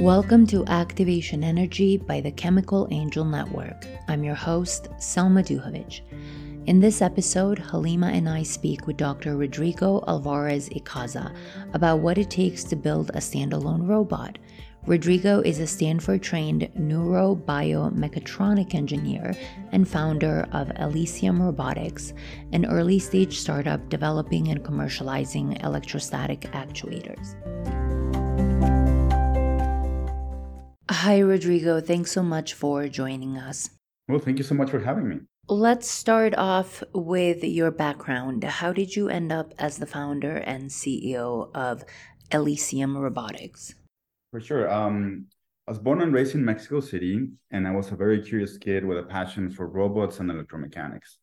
Welcome to Activation Energy by the Chemical Angel Network. I'm your host, Selma Duhovic. In this episode, Halima and I speak with Dr. Rodrigo Alvarez Icaza about what it takes to build a standalone robot. Rodrigo is a Stanford trained neurobiomechatronic engineer and founder of Elysium Robotics, an early stage startup developing and commercializing electrostatic actuators. Hi, Rodrigo. Thanks so much for joining us. Well, thank you so much for having me. Let's start off with your background. How did you end up as the founder and CEO of Elysium Robotics? For sure. Um, I was born and raised in Mexico City, and I was a very curious kid with a passion for robots and electromechanics.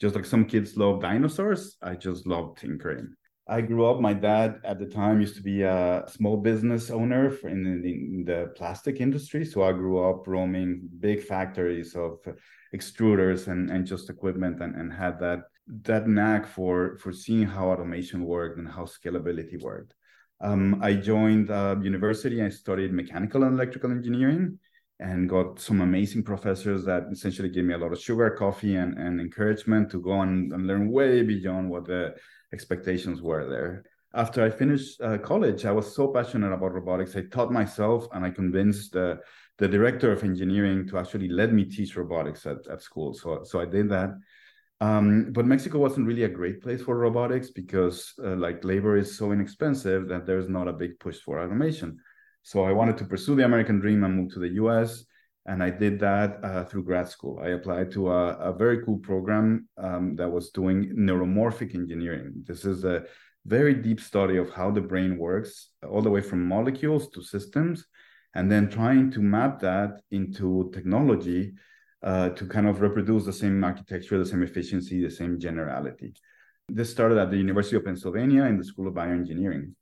Just like some kids love dinosaurs, I just loved tinkering. I grew up. My dad at the time used to be a small business owner in, in the plastic industry. So I grew up roaming big factories of extruders and, and just equipment and, and had that that knack for for seeing how automation worked and how scalability worked. Um, I joined uh, university. I studied mechanical and electrical engineering and got some amazing professors that essentially gave me a lot of sugar, coffee, and, and encouragement to go and learn way beyond what the expectations were there. After I finished uh, college, I was so passionate about robotics. I taught myself and I convinced the, the director of engineering to actually let me teach robotics at, at school. So, so I did that. Um, but Mexico wasn't really a great place for robotics because uh, like labor is so inexpensive that there's not a big push for automation. So I wanted to pursue the American dream and move to the US. And I did that uh, through grad school. I applied to a, a very cool program um, that was doing neuromorphic engineering. This is a very deep study of how the brain works, all the way from molecules to systems, and then trying to map that into technology uh, to kind of reproduce the same architecture, the same efficiency, the same generality. This started at the University of Pennsylvania in the School of Bioengineering.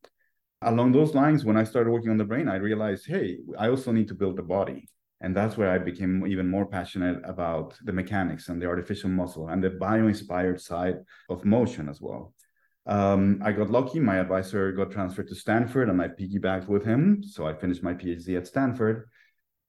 Along those lines, when I started working on the brain, I realized, hey, I also need to build the body and that's where i became even more passionate about the mechanics and the artificial muscle and the bio-inspired side of motion as well. Um, i got lucky. My advisor got transferred to stanford and i piggybacked with him. So i finished my phd at stanford.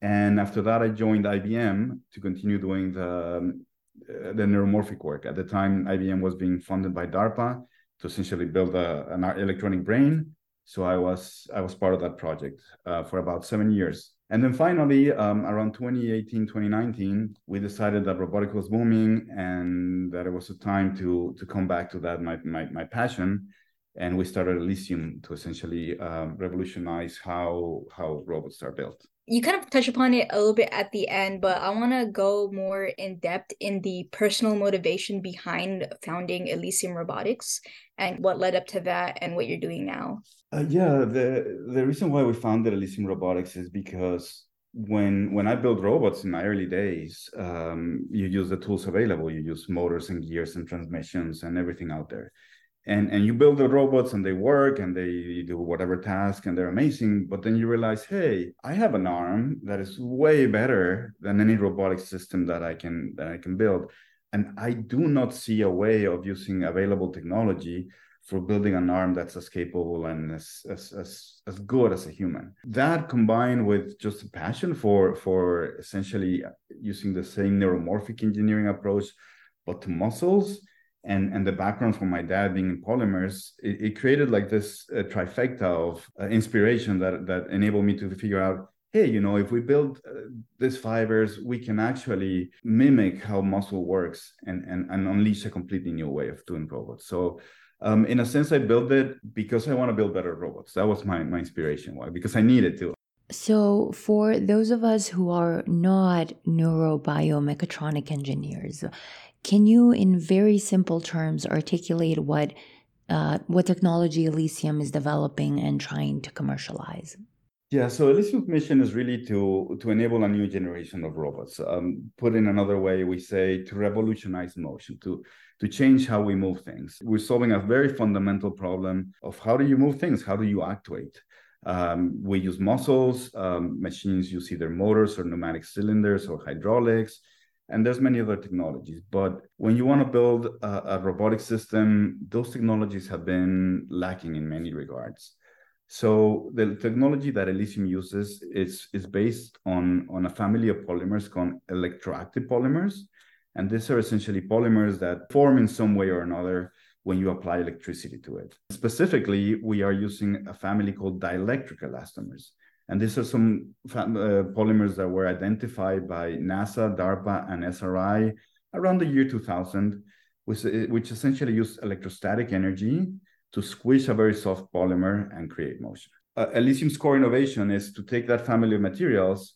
And after that i joined ibm to continue doing the um, the neuromorphic work. At the time ibm was being funded by darpa to essentially build a, an electronic brain. So i was i was part of that project uh, for about seven years and then finally, um, around 2018, 2019, we decided that robotics was booming and that it was a time to to come back to that my my, my passion. And we started Elysium to essentially um, revolutionize how how robots are built. You kind of touch upon it a little bit at the end, but I want to go more in depth in the personal motivation behind founding Elysium Robotics and what led up to that and what you're doing now. Uh, yeah, the the reason why we founded Elysium Robotics is because when when I built robots in my early days, um, you use the tools available. You use motors and gears and transmissions and everything out there, and and you build the robots and they work and they do whatever task and they're amazing. But then you realize, hey, I have an arm that is way better than any robotic system that I can that I can build, and I do not see a way of using available technology for building an arm that's as capable and as, as, as, as good as a human. That combined with just a passion for, for essentially using the same neuromorphic engineering approach, but to muscles and, and the background from my dad being in polymers, it, it created like this uh, trifecta of uh, inspiration that, that enabled me to figure out hey, you know, if we build uh, these fibers, we can actually mimic how muscle works and, and, and unleash a completely new way of doing robots. So um, in a sense, I built it because I want to build better robots. That was my, my inspiration. Why? Because I needed to. So, for those of us who are not neurobiomechatronic engineers, can you, in very simple terms, articulate what uh, what technology Elysium is developing and trying to commercialize? Yeah, so Elysium's mission is really to to enable a new generation of robots. Um, put in another way, we say to revolutionize motion, to to change how we move things. We're solving a very fundamental problem of how do you move things? How do you actuate? Um, we use muscles, um, machines use either motors or pneumatic cylinders or hydraulics, and there's many other technologies. But when you want to build a, a robotic system, those technologies have been lacking in many regards. So the technology that Elysium uses is, is based on, on a family of polymers called electroactive polymers. And these are essentially polymers that form in some way or another when you apply electricity to it. Specifically, we are using a family called dielectric elastomers. And these are some uh, polymers that were identified by NASA, DARPA, and SRI around the year 2000, which, which essentially use electrostatic energy to squish a very soft polymer and create motion. Uh, Elysium's core innovation is to take that family of materials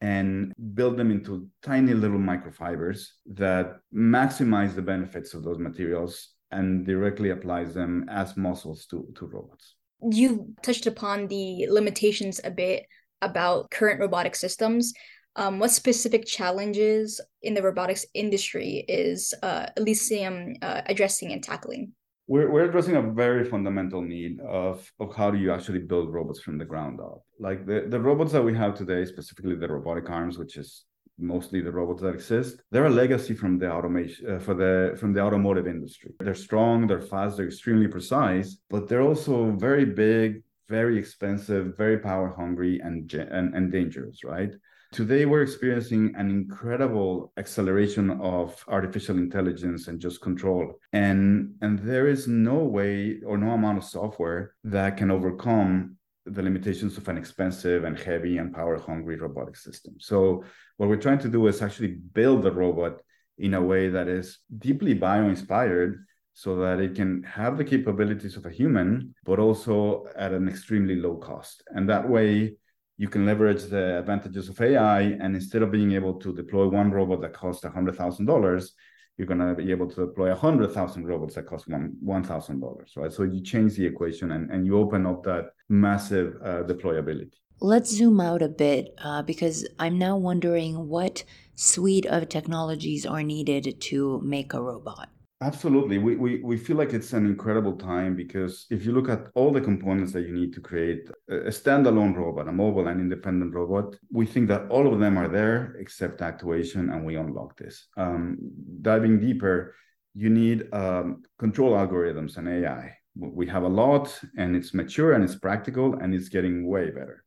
and build them into tiny little microfibers that maximize the benefits of those materials and directly applies them as muscles to, to robots. You touched upon the limitations a bit about current robotic systems. Um, what specific challenges in the robotics industry is uh, Elysium uh, addressing and tackling? we're, we're addressing a very fundamental need of, of how do you actually build robots from the ground up. Like the, the robots that we have today, specifically the robotic arms, which is mostly the robots that exist, they're a legacy from the automation uh, for the from the automotive industry. They're strong, they're fast, they're extremely precise, but they're also very big, very expensive, very power hungry, and and, and dangerous, right? Today, we're experiencing an incredible acceleration of artificial intelligence and just control. And, and there is no way or no amount of software that can overcome the limitations of an expensive and heavy and power hungry robotic system. So, what we're trying to do is actually build the robot in a way that is deeply bio inspired so that it can have the capabilities of a human, but also at an extremely low cost. And that way, you can leverage the advantages of AI. And instead of being able to deploy one robot that costs $100,000, you're going to be able to deploy 100,000 robots that cost one $1,000, right? So you change the equation and, and you open up that massive uh, deployability. Let's zoom out a bit uh, because I'm now wondering what suite of technologies are needed to make a robot. Absolutely. We, we, we feel like it's an incredible time because if you look at all the components that you need to create a standalone robot, a mobile and independent robot, we think that all of them are there except actuation, and we unlock this. Um, diving deeper, you need um, control algorithms and AI. We have a lot, and it's mature and it's practical, and it's getting way better.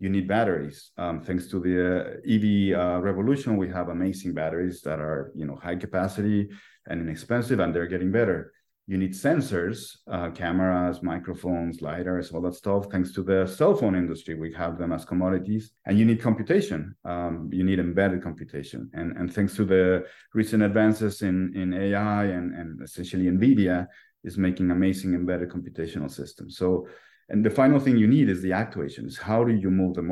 You need batteries. Um, thanks to the uh, EV uh, revolution, we have amazing batteries that are, you know, high capacity and inexpensive, and they're getting better. You need sensors, uh, cameras, microphones, lidars, all that stuff. Thanks to the cell phone industry, we have them as commodities. And you need computation. Um, you need embedded computation. And, and thanks to the recent advances in, in AI and, and essentially NVIDIA is making amazing embedded computational systems. So, and the final thing you need is the actuations. How do you move the,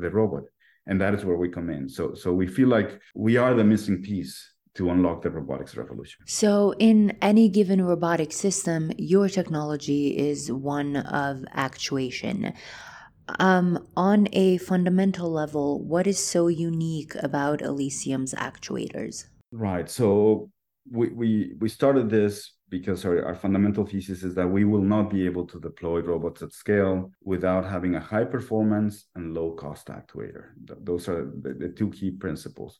the robot? And that is where we come in. So, so we feel like we are the missing piece to unlock the robotics revolution. So, in any given robotic system, your technology is one of actuation. Um, on a fundamental level, what is so unique about Elysium's actuators? Right. So, we, we, we started this because our, our fundamental thesis is that we will not be able to deploy robots at scale without having a high performance and low cost actuator. Those are the, the two key principles.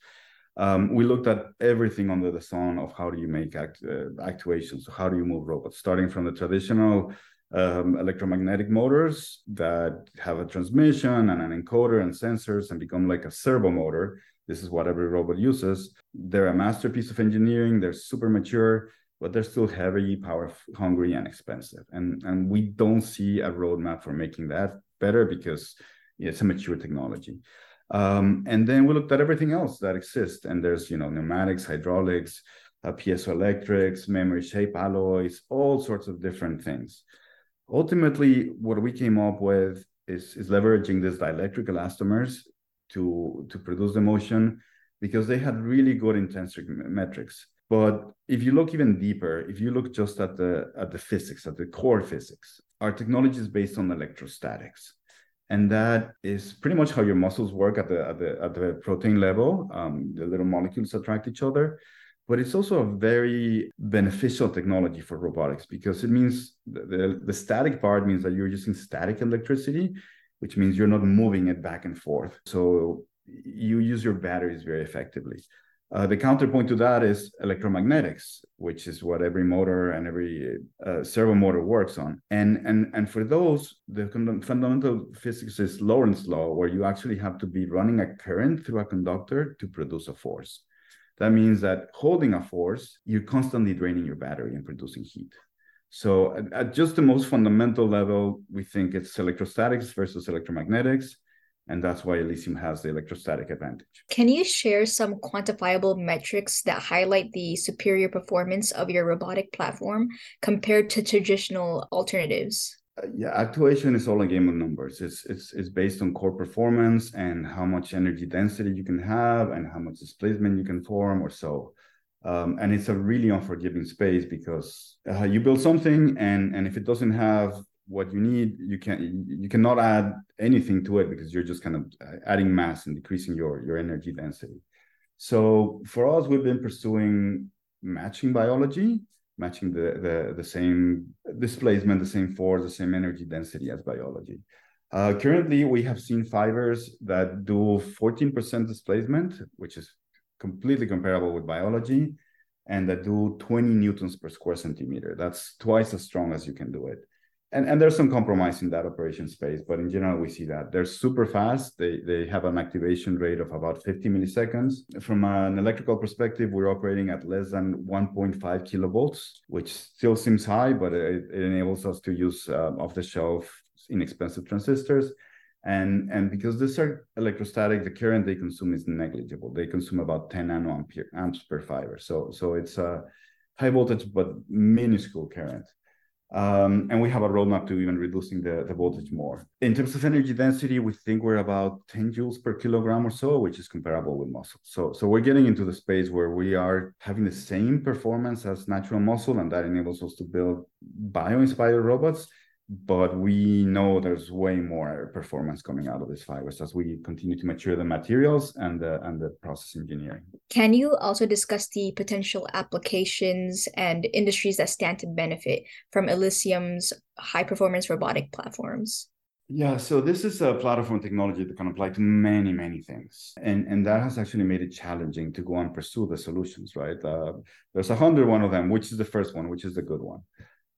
Um, we looked at everything under the sun of how do you make act, uh, actuations, how do you move robots, starting from the traditional um, electromagnetic motors that have a transmission and an encoder and sensors and become like a servo motor. This is what every robot uses. They're a masterpiece of engineering. They're super mature, but they're still heavy, power hungry, and expensive. And and we don't see a roadmap for making that better because it's a mature technology. Um, and then we looked at everything else that exists. And there's, you know, pneumatics, hydraulics, uh, piezoelectrics, memory shape alloys, all sorts of different things. Ultimately, what we came up with is, is leveraging these dielectric elastomers to, to produce the motion because they had really good intensity metrics. But if you look even deeper, if you look just at the at the physics, at the core physics, our technology is based on electrostatics and that is pretty much how your muscles work at the at the at the protein level. Um, the little molecules attract each other, but it's also a very beneficial technology for robotics because it means the, the, the static part means that you're using static electricity, which means you're not moving it back and forth. So you use your batteries very effectively. Uh, the counterpoint to that is electromagnetics, which is what every motor and every uh, servo motor works on. And, and, and for those, the fundamental physics is Lorentz law, where you actually have to be running a current through a conductor to produce a force. That means that holding a force, you're constantly draining your battery and producing heat. So at, at just the most fundamental level, we think it's electrostatics versus electromagnetics and that's why Elysium has the electrostatic advantage. Can you share some quantifiable metrics that highlight the superior performance of your robotic platform compared to traditional alternatives? Uh, yeah, actuation is all a game of numbers. It's it's it's based on core performance and how much energy density you can have and how much displacement you can form or so. Um, and it's a really unforgiving space because uh, you build something and and if it doesn't have what you need you can you cannot add anything to it because you're just kind of adding mass and decreasing your your energy density. So for us we've been pursuing matching biology matching the the, the same displacement the same force the same energy density as biology. Uh, currently we have seen fibers that do 14% displacement which is completely comparable with biology and that do 20 newtons per square centimeter. That's twice as strong as you can do it and, and there's some compromise in that operation space, but in general, we see that they're super fast. They they have an activation rate of about 50 milliseconds. From an electrical perspective, we're operating at less than 1.5 kilovolts, which still seems high, but it, it enables us to use um, off-the-shelf inexpensive transistors. And and because these are electrostatic, the current they consume is negligible. They consume about 10 nanoampere amps per fiber. So so it's a high voltage but minuscule current. Um, and we have a roadmap to even reducing the, the voltage more. In terms of energy density, we think we're about 10 joules per kilogram or so, which is comparable with muscle. So, so we're getting into the space where we are having the same performance as natural muscle, and that enables us to build bio-inspired robots but we know there's way more performance coming out of these fibers as we continue to mature the materials and the and the process engineering. Can you also discuss the potential applications and industries that stand to benefit from Elysium's high performance robotic platforms? Yeah, so this is a platform technology that can apply to many, many things, and and that has actually made it challenging to go and pursue the solutions. Right, uh, there's a hundred one of them, which is the first one, which is the good one.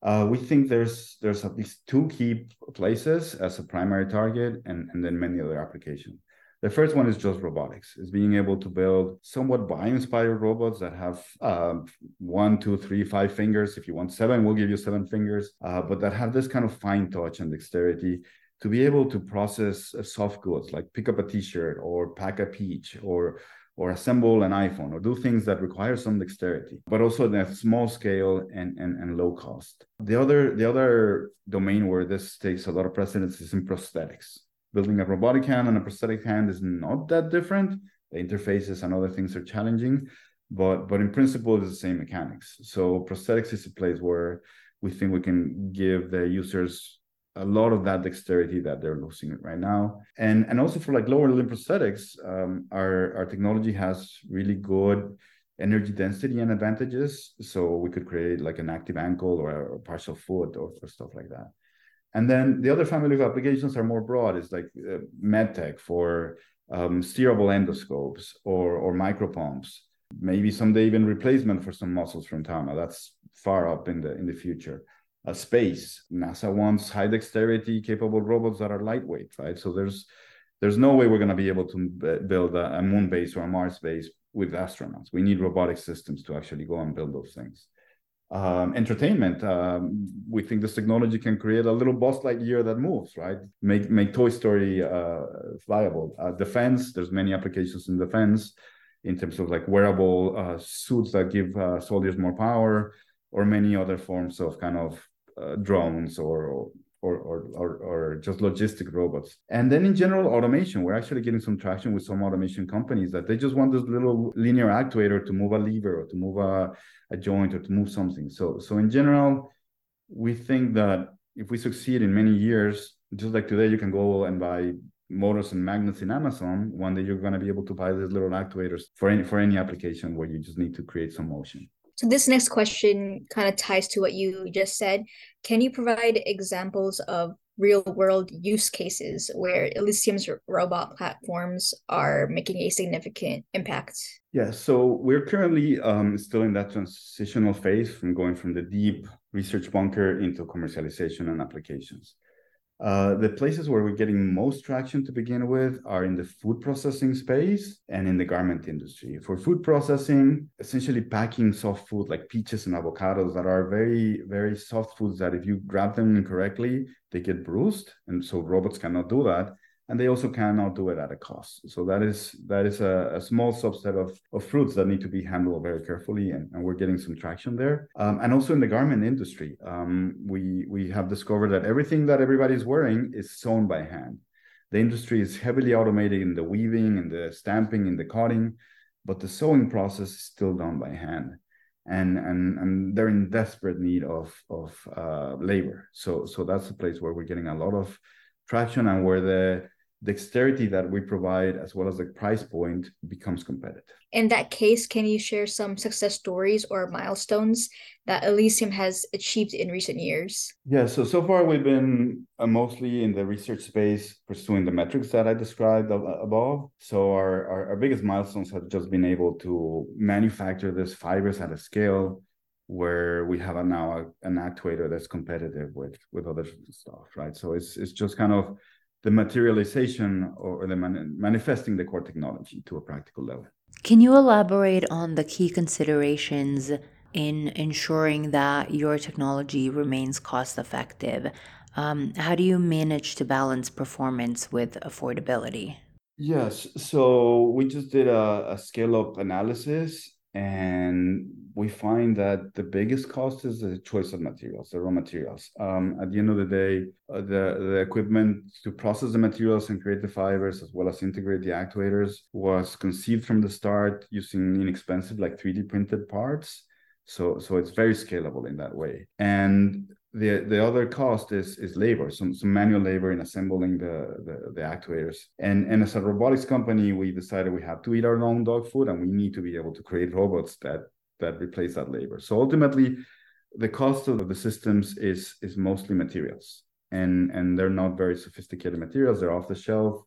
Uh, we think there's there's at least two key places as a primary target, and and then many other applications. The first one is just robotics, is being able to build somewhat bio-inspired robots that have uh, one, two, three, five fingers. If you want seven, we'll give you seven fingers, uh, but that have this kind of fine touch and dexterity to be able to process soft goods like pick up a t-shirt or pack a peach or or assemble an iPhone or do things that require some dexterity, but also at small scale and, and, and low cost. The other, the other domain where this takes a lot of precedence is in prosthetics. Building a robotic hand and a prosthetic hand is not that different. The interfaces and other things are challenging, but but in principle, it's the same mechanics. So prosthetics is a place where we think we can give the users a lot of that dexterity that they're losing right now. And and also for like lower limb prosthetics um, our our technology has really good energy density and advantages. So we could create like an active ankle or a, partial foot or, or, stuff like that. And then the other family of applications are more broad. It's like uh, medtech for um, steerable endoscopes or or micropumps. Maybe someday even replacement for some muscles from tama that's far up in the in the future space. NASA wants high dexterity capable robots that are lightweight, right? So there's there's no way we're going to be able to build a, a moon base or a Mars base with astronauts. We need robotic systems to actually go and build those things. Um, entertainment, um, we think this technology can create a little Buzz Lightyear that moves, right? Make make Toy Story uh, viable. Uh, defense, there's many applications in defense in terms of like wearable uh, suits that give uh, soldiers more power, or many other forms of kind of uh, drones or, or, or, or, or just logistic robots. And then in general, automation. We're actually getting some traction with some automation companies that they just want this little linear actuator to move a lever or to move a, a joint or to move something. So, so in general, we think that if we succeed in many years, just like today, you can go and buy motors and magnets in Amazon. One day you're going to be able to buy these little actuators for any for any application where you just need to create some motion. So this next question kind of ties to what you just said. Can you provide examples of real world use cases where Elysium's robot platforms are making a significant impact? Yeah, so we're currently um, still in that transitional phase from going from the deep research bunker into commercialization and applications. Uh, the places where we're getting most traction to begin with are in the food processing space and in the garment industry. For food processing, essentially packing soft food like peaches and avocados that are very, very soft foods that if you grab them incorrectly, they get bruised. And so robots cannot do that and they also cannot do it at a cost. So that is that is a, a small subset of, of fruits that need to be handled very carefully, and, and we're getting some traction there. Um, and also in the garment industry, um, we we have discovered that everything that everybody's wearing is sewn by hand. The industry is heavily automated in the weaving, in the stamping, in the cutting, but the sewing process is still done by hand. And, and and they're in desperate need of of uh, labor. So so that's the place where we're getting a lot of traction and where the dexterity that we provide as well as the price point becomes competitive. In that case, can you share some success stories or milestones that Elysium has achieved in recent years? Yeah, so so far we've been uh, mostly in the research space pursuing the metrics that I described above. So our, our, our biggest milestones have just been able to manufacture these fibers at a scale where we have a, now a, an actuator that's competitive with with other stuff, right? So it's it's just kind of the materialization or the man- manifesting the core technology to a practical level. Can you elaborate on the key considerations in ensuring that your technology remains cost effective? Um, how do you manage to balance performance with affordability? Yes, so we just did a, a scale up analysis and we find that the biggest cost is the choice of materials, the raw materials. Um, at the end of the day, uh, the, the equipment to process the materials and create the fibers, as well as integrate the actuators, was conceived from the start using inexpensive, like 3D printed parts. So, so it's very scalable in that way. And the the other cost is is labor, some some manual labor in assembling the, the the, actuators. And and as a robotics company, we decided we have to eat our own dog food, and we need to be able to create robots that that replace that labor. So ultimately, the cost of the systems is is mostly materials, and and they're not very sophisticated materials. They're off the shelf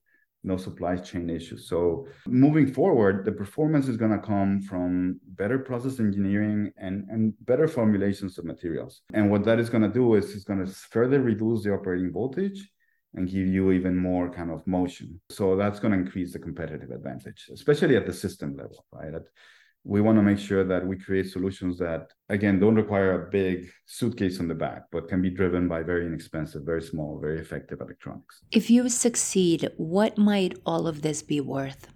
no supply chain issues. So moving forward, the performance is going to come from better process engineering and, and better formulations of materials. And what that is going to do is it's going to further reduce the operating voltage and give you even more kind of motion. So that's going to increase the competitive advantage, especially at the system level, right? At, we want to make sure that we create solutions that again don't require a big suitcase on the back but can be driven by very inexpensive very small very effective electronics. If you succeed what might all of this be worth?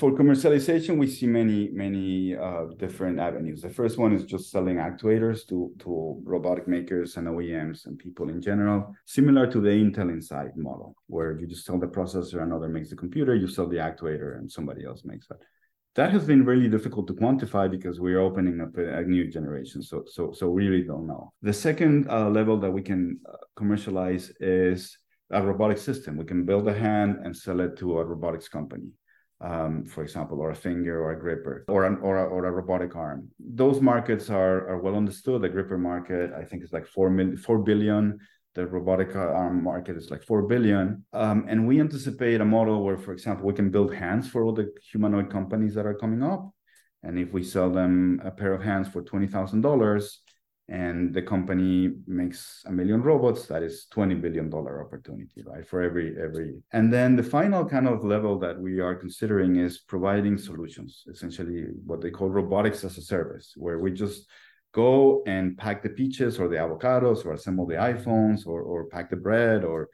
For commercialization we see many many uh, different avenues. The first one is just selling actuators to to robotic makers and oems and people in general similar to the intel inside model where you just sell the processor another makes the computer you sell the actuator and somebody else makes that that has been really difficult to quantify because we're opening up a, a new generation. So, so, so we really don't know. The second uh, level that we can uh, commercialize is a robotic system. We can build a hand and sell it to a robotics company, um, for example, or a finger or a gripper or an or a, or a robotic arm. Those markets are are well understood. The gripper market, I think, is like four billion the robotic arm market is like 4 billion. Um, and we anticipate a model where for example we can build hands for all the humanoid companies that are coming up. And if we sell them a pair of hands for $20000 and the company makes a million robots that is 20 billion dollar opportunity right for every every. And then the final kind of level that we are considering is providing solutions essentially what they call robotics as a service where we just go and pack the peaches or the avocados or assemble the iPhones or, or pack the bread or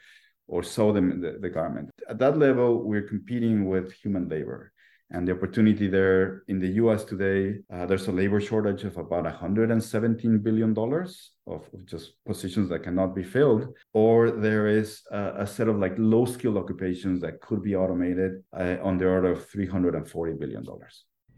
or sew them the, the garment. At that level, we're competing with human labor. And the opportunity there in the US today, uh, there's a labor shortage of about $117 billion of, of, just positions that cannot be filled. Or there is a, a set of like low skill occupations that could be automated uh, on the order of $340 billion.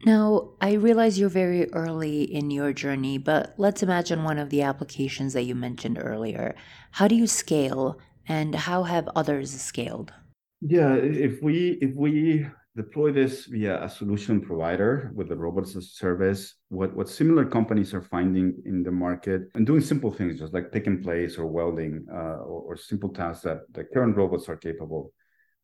Now, I realize you're very early in your journey, but let's imagine one of the applications that you mentioned earlier. How do you scale and how have others scaled? Yeah, if we if we deploy this via a solution provider with the robots as a service, what, what similar companies are finding in the market and doing simple things just like pick and place or welding uh, or, or, simple tasks that the current robots are capable.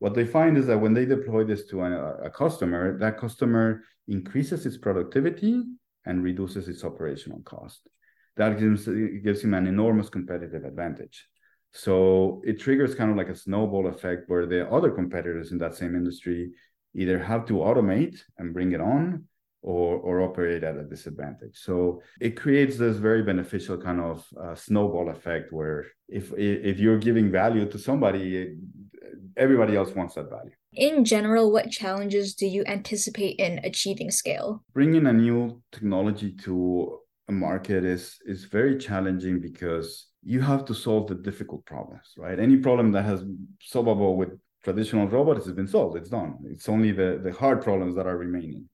What they find is that when they deploy this to a, a customer, that customer increases its productivity and reduces its operational cost. That gives, gives him an enormous competitive advantage. So it triggers kind of like a snowball effect where the other competitors in that same industry either have to automate and bring it on or, or operate at a disadvantage. So it creates this very beneficial kind of uh, snowball effect where if if you're giving value to somebody, everybody else wants that value. In general, what challenges do you anticipate in achieving scale? Bringing a new technology to a market is is very challenging because you have to solve the difficult problems, right? Any problem that has solvable with traditional robots has been solved. It's done. It's only the, the hard problems that are remaining.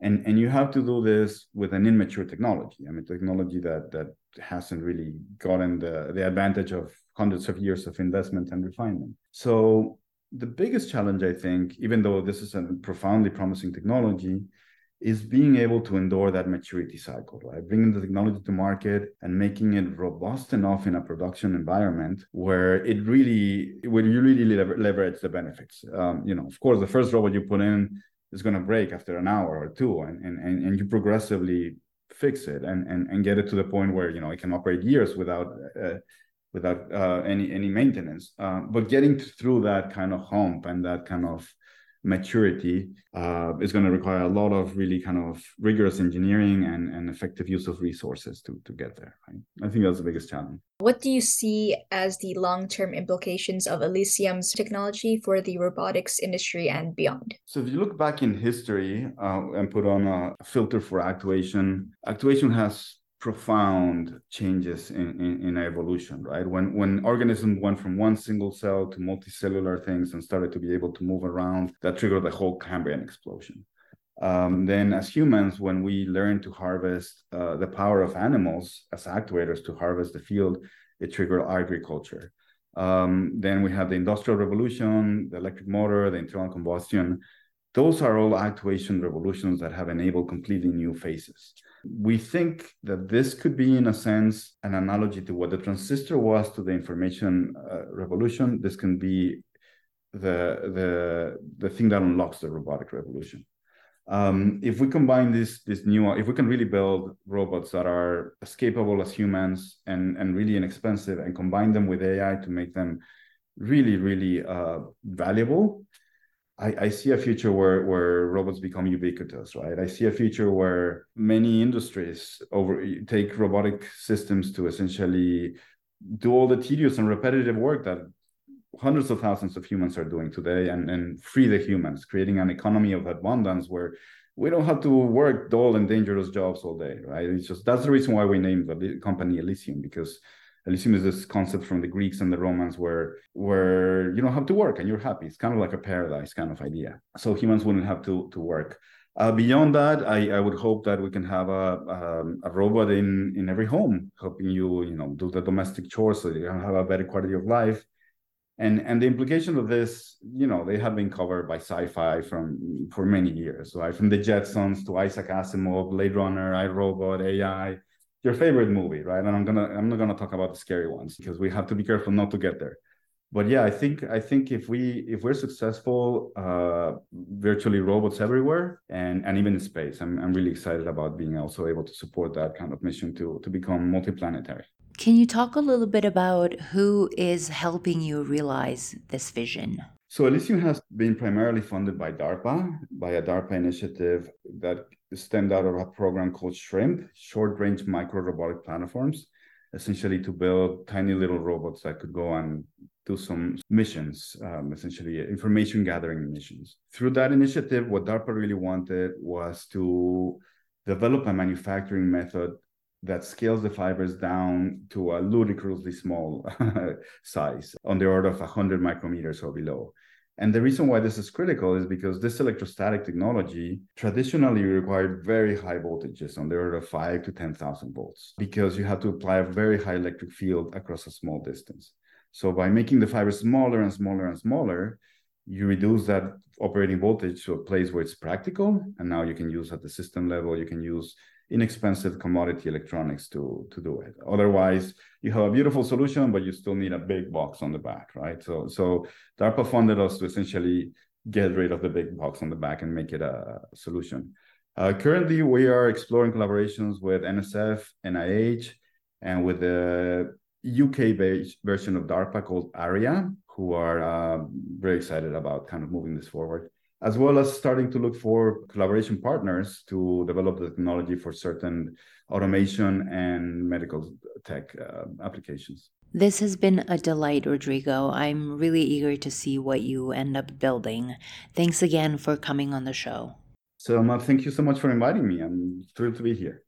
And, and you have to do this with an immature technology. I mean, technology that that hasn't really gotten the, the advantage of hundreds of years of investment and refinement. So the biggest challenge, I think, even though this is a profoundly promising technology, is being able to endure that maturity cycle, right? Bringing the technology to market and making it robust enough in a production environment where it really, where you really lever- leverage the benefits. Um, you know, of course, the first robot you put in is going to break after an hour or two, and and and you progressively fix it and and and get it to the point where you know it can operate years without. Uh, without uh, any any maintenance, uh, but getting through that kind of hump and that kind of maturity uh, is going to require a lot of really kind of rigorous engineering and, and effective use of resources to, to get there. Right? I think that's the biggest challenge. What do you see as the long term implications of Elysium's technology for the robotics industry and beyond? So, if you look back in history uh, and put on a filter for actuation, actuation has profound changes in, in, in, evolution, right? When when organisms went from one single cell to multicellular things and started to be able to move around, that triggered the whole Cambrian explosion. Um, then, as humans, when we learn to harvest uh, the power of animals as actuators to harvest the field, it triggered agriculture. Um, then we have the industrial revolution, the electric motor, the internal combustion. Those are all actuation revolutions that have enabled completely new phases we think that this could be, in a sense, an analogy to what the transistor was to the information uh, revolution. This can be the the the thing that unlocks the robotic revolution. Um, if we combine this this new, if we can really build robots that are as capable as humans and and really inexpensive, and combine them with AI to make them really really uh, valuable, I, I see a future where where robots become ubiquitous, right? I see a future where many industries over take robotic systems to essentially do all the tedious and repetitive work that hundreds of thousands of humans are doing today and, and free the humans, creating an economy of abundance where we don't have to work dull and dangerous jobs all day, right? It's just that's the reason why we named the company Elysium because Elysium is this concept from the Greeks and the Romans where where you don't have to work and you're happy. It's kind of like a paradise kind of idea. So humans wouldn't have to to work. Uh, beyond that, I, I would hope that we can have a, a, um, a robot in in every home helping you you know do the domestic chores so you can have a better quality of life. And and the implication of this, you know, they have been covered by sci-fi from for many years, right? From the Jetsons to Isaac Asimov, Blade Runner, iRobot, AI your favorite movie, right? And I'm gonna I'm not gonna talk about the scary ones because we have to be careful not to get there. But yeah, I think I think if we if we're successful, uh, virtually robots everywhere and and even in space, I'm I'm really excited about being also able to support that kind of mission to to become multiplanetary. Can you talk a little bit about who is helping you realize this vision? So Elysium has been primarily funded by DARPA, by a DARPA initiative that stemmed out of a program called SHRIMP, Short Range Micro Robotic Platforms, essentially to build tiny little robots that could go and do some missions, um, essentially information gathering missions. Through that initiative, what DARPA really wanted was to develop a manufacturing method that scales the fibers down to a ludicrously small size on the order of 100 micrometers or below. And the reason why this is critical is because this electrostatic technology traditionally required very high voltages on the order of 5 to 10,000 volts because you have to apply a very high electric field across a small distance. So by making the fiber smaller and smaller and smaller, you reduce that operating voltage to a place where it's practical, and now you can use at the system level, you can use inexpensive commodity electronics to to do it. Otherwise, you have a beautiful solution, but you still need a big box on the back, right? So so DARPA funded us to essentially get rid of the big box on the back and make it a solution. Uh, currently, we are exploring collaborations with NSF, NIH, and with the UK-based version of DARPA called ARIA, who are uh, very excited about kind of moving this forward, as well as starting to look for collaboration partners to develop the technology for certain automation and medical tech uh, applications. This has been a delight, Rodrigo. I'm really eager to see what you end up building. Thanks again for coming on the show. So, thank you so much for inviting me. I'm thrilled to be here.